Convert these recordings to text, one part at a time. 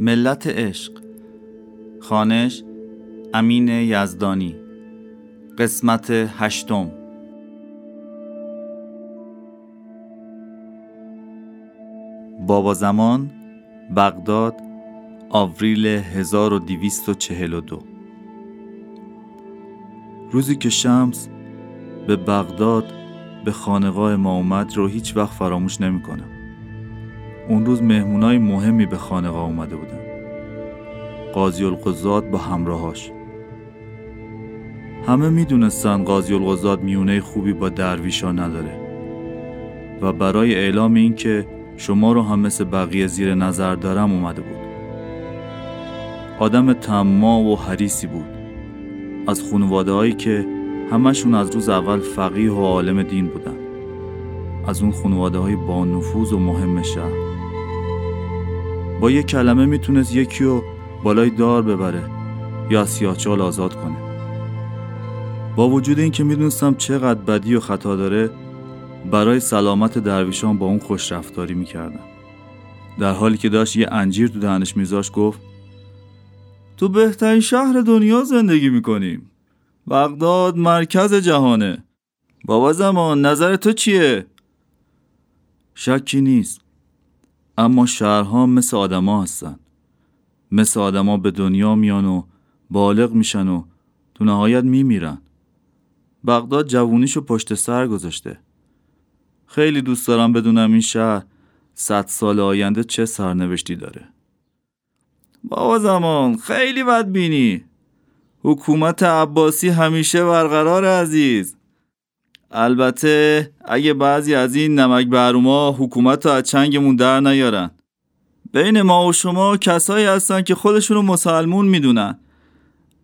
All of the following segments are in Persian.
ملت عشق. خانش امین یزدانی. قسمت هشتم. بابا زمان بغداد آوریل 1242 روزی که شمس به بغداد به خانقاه ما اومد رو هیچ وقت فراموش نمی‌کنم. اون روز مهمونای مهمی به خانقاه اومده بودن. قاضی القضات با همراهاش. همه می‌دونستن قاضی القضات میونه خوبی با درویشا نداره. و برای اعلام این که شما رو هم مثل بقیه زیر نظر دارم اومده بود. آدم تما و حریسی بود. از خانواده هایی که همشون از روز اول فقیه و عالم دین بودن. از اون خانواده های با نفوذ و مهم شهر. با یه کلمه می‌تونست یکی رو بالای دار ببره یا سیاچال آزاد کنه. با وجود اینکه می‌دونستم چقدر بدی و خطا داره برای سلامت درویشان با اون خوش رفتاری می‌کردم. در حالی که داشت یه انجیر تو دهنش میذاش گفت تو بهترین شهر دنیا زندگی می‌کنیم بغداد مرکز جهانه. بابا زمان نظر تو چیه؟ شکی نیست. اما شهرها مثل آدما هستن. مثل آدما به دنیا میان و بالغ میشن و تو نهایت میمیرن. بغداد جوونیشو پشت سر گذاشته. خیلی دوست دارم بدونم این شهر صد سال آینده چه سرنوشتی داره. بابا زمان خیلی بد بینی حکومت عباسی همیشه برقرار عزیز. البته اگه بعضی از این نمک بروما حکومت رو از چنگمون در نیارن. بین ما و شما کسایی هستن که خودشونو مسلمون می‌دونن.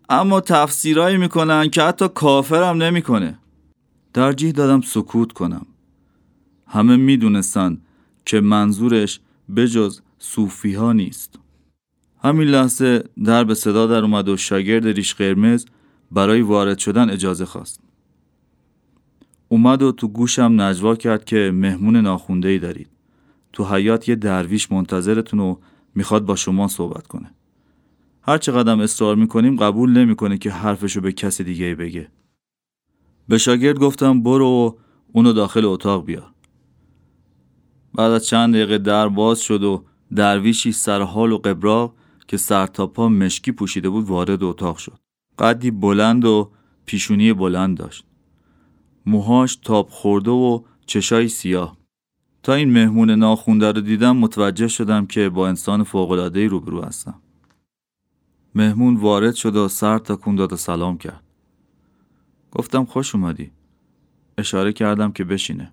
اما تفسیرایی می‌کنن که حتی کافرم نمی‌کنه. ترجیح دادم سکوت کنم. همه می‌دونستن که منظورش بجز صوفی ها نیست. همین لحظه در به صدا در اومد و شاگرد ریش قرمز برای وارد شدن اجازه خواست. اومد و تو گوشم نجوا کرد که مهمون ناخونده ای دارید. تو حیات یه درویش منتظرتون و می‌خواد با شما صحبت کنه. هر چقدر اصرار می‌کنیم قبول نمی‌کنه که حرفشو به کس دیگه بگه. به شاگرد گفتم برو و اونو داخل اتاق بیار. بعد از چند دقیقه در باز شد و درویشی سرحال و قبراق که سر تا پا مشکی پوشیده بود وارد اتاق شد. قدی بلند و پیشونی بلند داشت. موهاش تاب خورده و چشای سیاه. تا این مهمون ناخونده رو دیدم متوجه شدم که با انسان فوقلادهی روبرو هستم. مهمون وارد شد و سر تکون داد و سلام کرد. گفتم خوش اومدی. اشاره کردم که بشینه.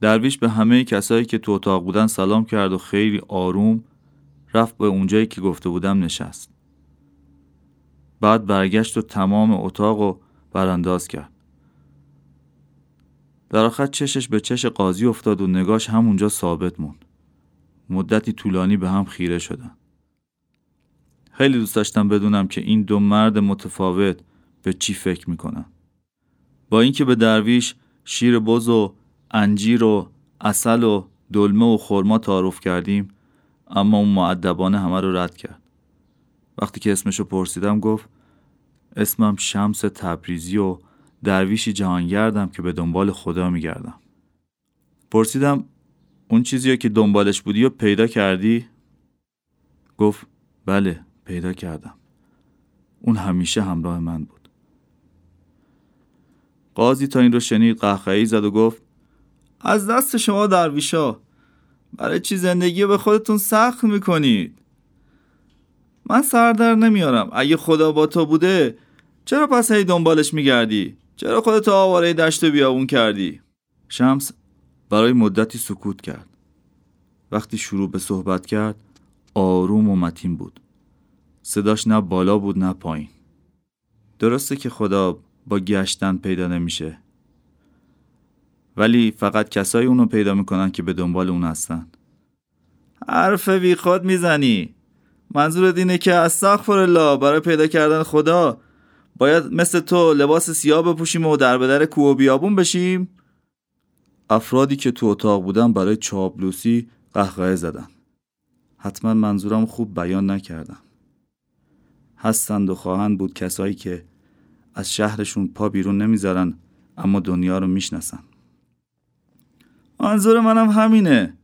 درویش به همه کسایی که تو اتاق بودن سلام کرد و خیلی آروم رفت به اونجایی که گفته بودم نشست. بعد برگشت و تمام اتاق رو برانداز کرد. در آخر چشش به چش قاضی افتاد و نگاش همونجا ثابت موند. مدتی طولانی به هم خیره شدن خیلی دوست داشتم بدونم که این دو مرد متفاوت به چی فکر می‌کنن با اینکه به درویش شیر بز و انجیر و اصل و دلمه و خرما تعارف کردیم اما اون معدبانه همه رو رد کرد. وقتی که اسمشو پرسیدم گفت اسمم شمس تبریزی و درویشی جهانگردم که به دنبال خدا میگردم. پرسیدم اون چیزی که دنبالش بودی و پیدا کردی؟ گفت بله پیدا کردم. اون همیشه همراه من بود. قاضی تا این رو شنید قهقهی زد و گفت از دست شما درویشا برای چی زندگی به خودتون سخت می‌کنید؟ من سردر نمیارم. اگه خدا با تو بوده چرا پس هی دنبالش میگردی؟ چرا خودت آواره دشت و بیابون کردی؟ شمس برای مدتی سکوت کرد. وقتی شروع به صحبت کرد آروم و متین بود. صداش نه بالا بود نه پایین. درسته که خدا با گشتن پیدا نمیشه. ولی فقط کسایی اونو پیدا می‌کنن که به دنبال اون هستن. حرف بی خود می‌زنی. منظور اینه که استغفر الله برای پیدا کردن خدا باید مثل تو لباس سیاه بپوشیم و در بدر کوه و بیابون بشیم. افرادی که تو اتاق بودن برای چابلوسی قهقه زدن. حتما منظورم خوب بیان نکردم. هستند و خواهند بود کسایی که از شهرشون پا بیرون نمی‌ذارن اما دنیا رو می‌شناسن. منظور منم همینه.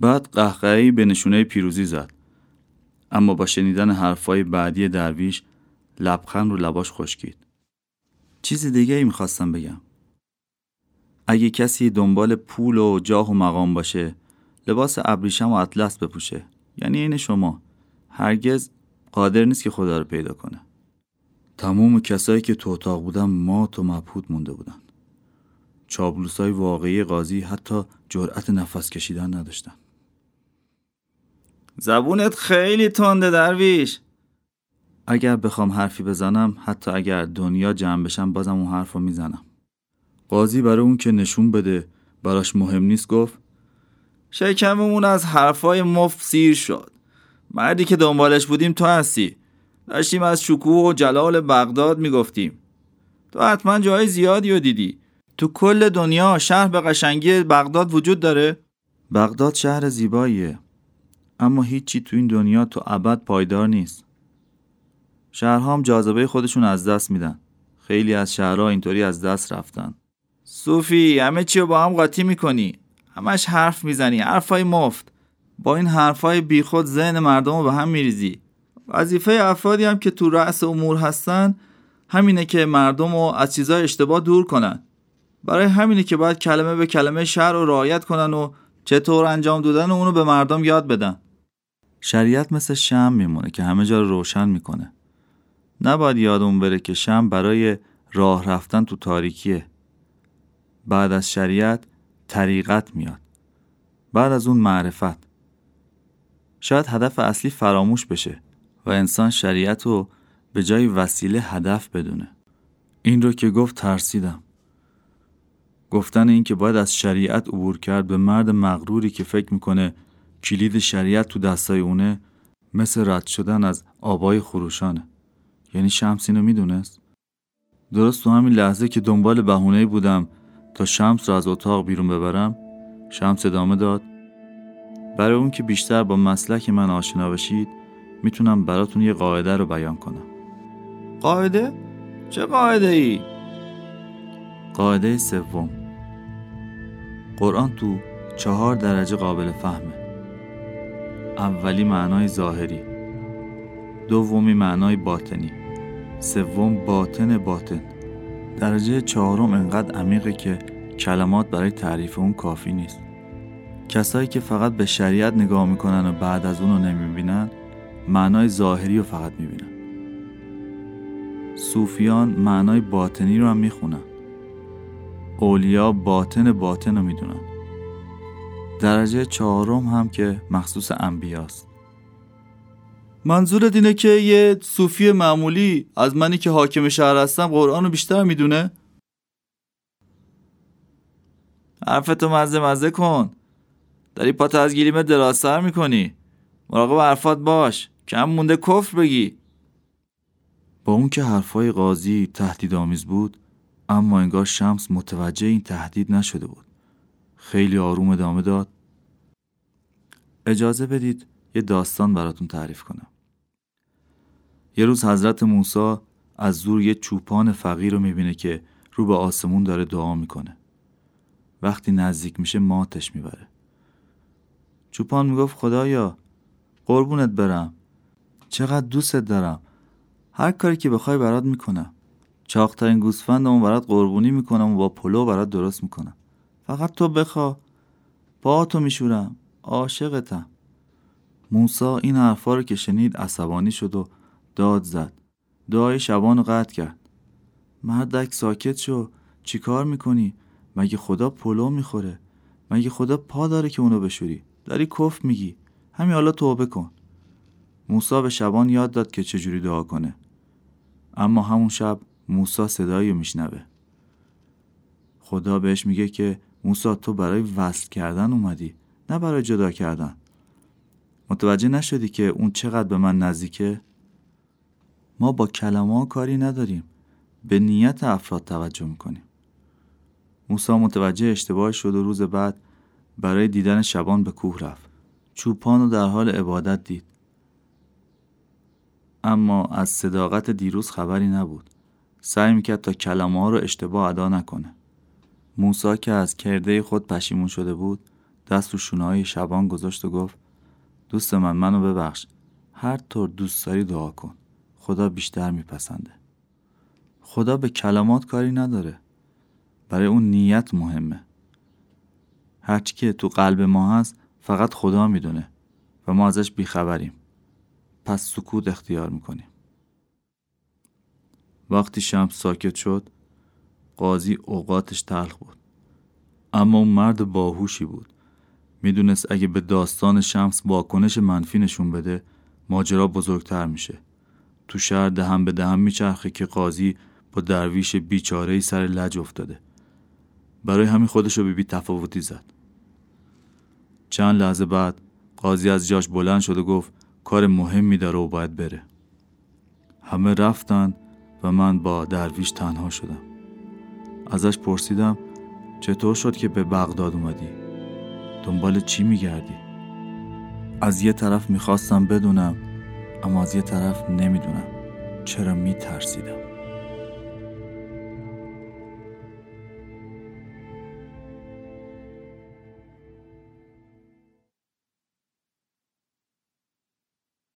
بعد قهقهی به نشونه پیروزی زد. اما با شنیدن حرفای بعدی درویش لبخند رو لباش خشکید چیز دیگه ای می‌خواستم بگم. اگه کسی دنبال پول و جاه و مقام باشه لباس ابریشم و اطلس بپوشه. یعنی این شما. هرگز قادر نیست که خدا رو پیدا کنه. تمام کسایی که تو اتاق بودن مات و مبهوت مونده بودن. چابلوسای واقعی قاضی حتی جرأت نفس کشیدن نداشتن. زبونت خیلی تنده درویش. اگر بخوام حرفی بزنم حتی اگر دنیا جمع بشم بازم اون حرف رو می‌زنم. قاضی برای اون که نشون بده براش مهم نیست گفت شکممون از حرفای مفت سیر شد. مردی که دنبالش بودیم تو هستی. داشتیم از شکوه و جلال بغداد می‌گفتیم. تو حتما جای زیادی رو دیدی. تو کل دنیا شهر به قشنگی بغداد وجود داره؟ بغداد شهر زیباییه. اما هیچی تو این دنیا تو ابد پایدار نیست. شهرها هم جاذبه خودشون از دست میدن. خیلی از شهرها اینطوری از دست رفتن. صوفی همه چی رو با هم قاطی می‌کنی. همش حرف می‌زنی حرفای مفت. با این حرفای بیخود ذهن مردم رو به هم میریزی. وظیفه افرادی هم که تو رأس امور هستن همینه که مردم رو از چیزای اشتباه دور کنن. برای همینه که باید کلمه به کلمه شهر رو رعایت کنن و چطور انجام دادن اونو به مردم یاد بدن. شریعت مثل شم میمونه که همه جا رو روشن می‌کنه. نباید یادمون بره که شم برای راه رفتن تو تاریکیه. بعد از شریعت طریقت میاد. بعد از اون معرفت. شاید هدف اصلی فراموش بشه و انسان شریعت رو به جای وسیله هدف بدونه. این رو که گفت ترسیدم. گفتن این که باید از شریعت عبور کرد به مرد مغروری که فکر می‌کنه کلید شریعت تو دستای اونه مثل رد شدن از آبای خروشانه. یعنی شمس اینو می‌دونست؟ درست تو همین لحظه که دنبال بهونه بودم تا شمس رو از اتاق بیرون ببرم شمس ادامه داد. برای اون که بیشتر با مسلک من آشنا بشید می‌تونم براتون یه قاعده رو بیان کنم. قاعده؟ چه قاعده ای؟ قاعده سوم. قرآن تو چهار درجه قابل فهمه. اولی معنای ظاهری. دومی معنای باطنی. سوم باطن باطن. درجه چهارم انقدر عمیقه که کلمات برای تعریف اون کافی نیست. کسایی که فقط به شریعت نگاه می‌کنن و بعد از اون رو نمی‌بینن معنای ظاهری رو فقط می‌بینن. صوفیان معنای باطنی رو هم می‌خونن. اولیا باطن باطن رو می‌دونن. درجه چهارم هم که مخصوص انبیاست. منظورت اینه که یه صوفی معمولی از منی که حاکم شهر هستم قرآن رو بیشتر می‌دونه؟ حرفتو مزه مزه کن. داری پات از گیریم دراستر می‌کنی. مراقب حرفات باش. کم مونده کفر بگی. با اون که حرفای قاضی تهدیدآمیز بود اما انگار شمس متوجه این تهدید نشده بود. خیلی آروم ادامه داد. اجازه بدید یه داستان براتون تعریف کنم. یه روز حضرت موسی از زور یه چوپان فقیر رو می‌بینه که رو به آسمون داره دعا می‌کنه. وقتی نزدیک میشه ماتش می‌بره. چوپان می‌گفت خدایا قربونت برم. چقدر دوستت دارم. هر کاری که بخوای برات می‌کنم. چاقترین گوسفندمو برات قربونی می‌کنم و با پلو برات درست می‌کنم. فقط تو بخوا. با تو میشورم. عاشقتم. موسا این حرفا رو که شنید عصبانی شد و داد زد. دعای شبان قطع کرد. مردک ساکت شو. چیکار می‌کنی؟ مگه خدا پلو می‌خوره؟ مگه خدا پا داره که اونو بشوری؟ داری کف میگی. همین حالا توبه کن. موسا به شبان یاد داد که چجوری دعا کنه. اما همون شب موسا صدایی میشنوه. خدا بهش میگه که موسا تو برای وصل کردن اومدی نه برای جدا کردن. متوجه نشدی که اون چقدر به من نزدیکه؟ ما با کلمه کاری نداریم. به نیت افراد توجه می‌کنیم. موسا متوجه اشتباه شد و روز بعد برای دیدن شبان به کوه رفت. چوپان رو در حال عبادت دید. اما از صداقت دیروز خبری نبود. سعی می‌کرد تا کلمه ها رو اشتباه ادا نکنه. موسا که از کرده خود پشیمون شده بود دست رو شونه شبان گذاشت و گفت دوست من منو ببخش. هر طور دوست داری دعا کن. خدا بیشتر میپسنده. خدا به کلمات کاری نداره. برای اون نیت مهمه. هرچی که تو قلب ما هست فقط خدا می‌دونه و ما ازش بیخبریم. پس سکوت اختیار می‌کنیم. وقتی شمس ساکت شد قاضی اوقاتش تلخ بود. اما اون مرد باهوشی بود. می‌دونست اگه به داستان شمس واکنش منفی نشون بده ماجرا بزرگتر میشه. تو شهر دهم به دهم میچرخه که قاضی با درویش بیچاره سر لج افتاده برای همین خودش رو بی تفاوتی زد چند لحظه بعد قاضی از جاش بلند شد و گفت کار مهمی داره و باید بره همه رفتن و من با درویش تنها شدم ازش پرسیدم چطور شد که به بغداد اومدی؟ دنبال چی میگردی؟ از یه طرف می‌خواستم بدونم اما از یه طرف نمی‌دونم چرا میترسیدم.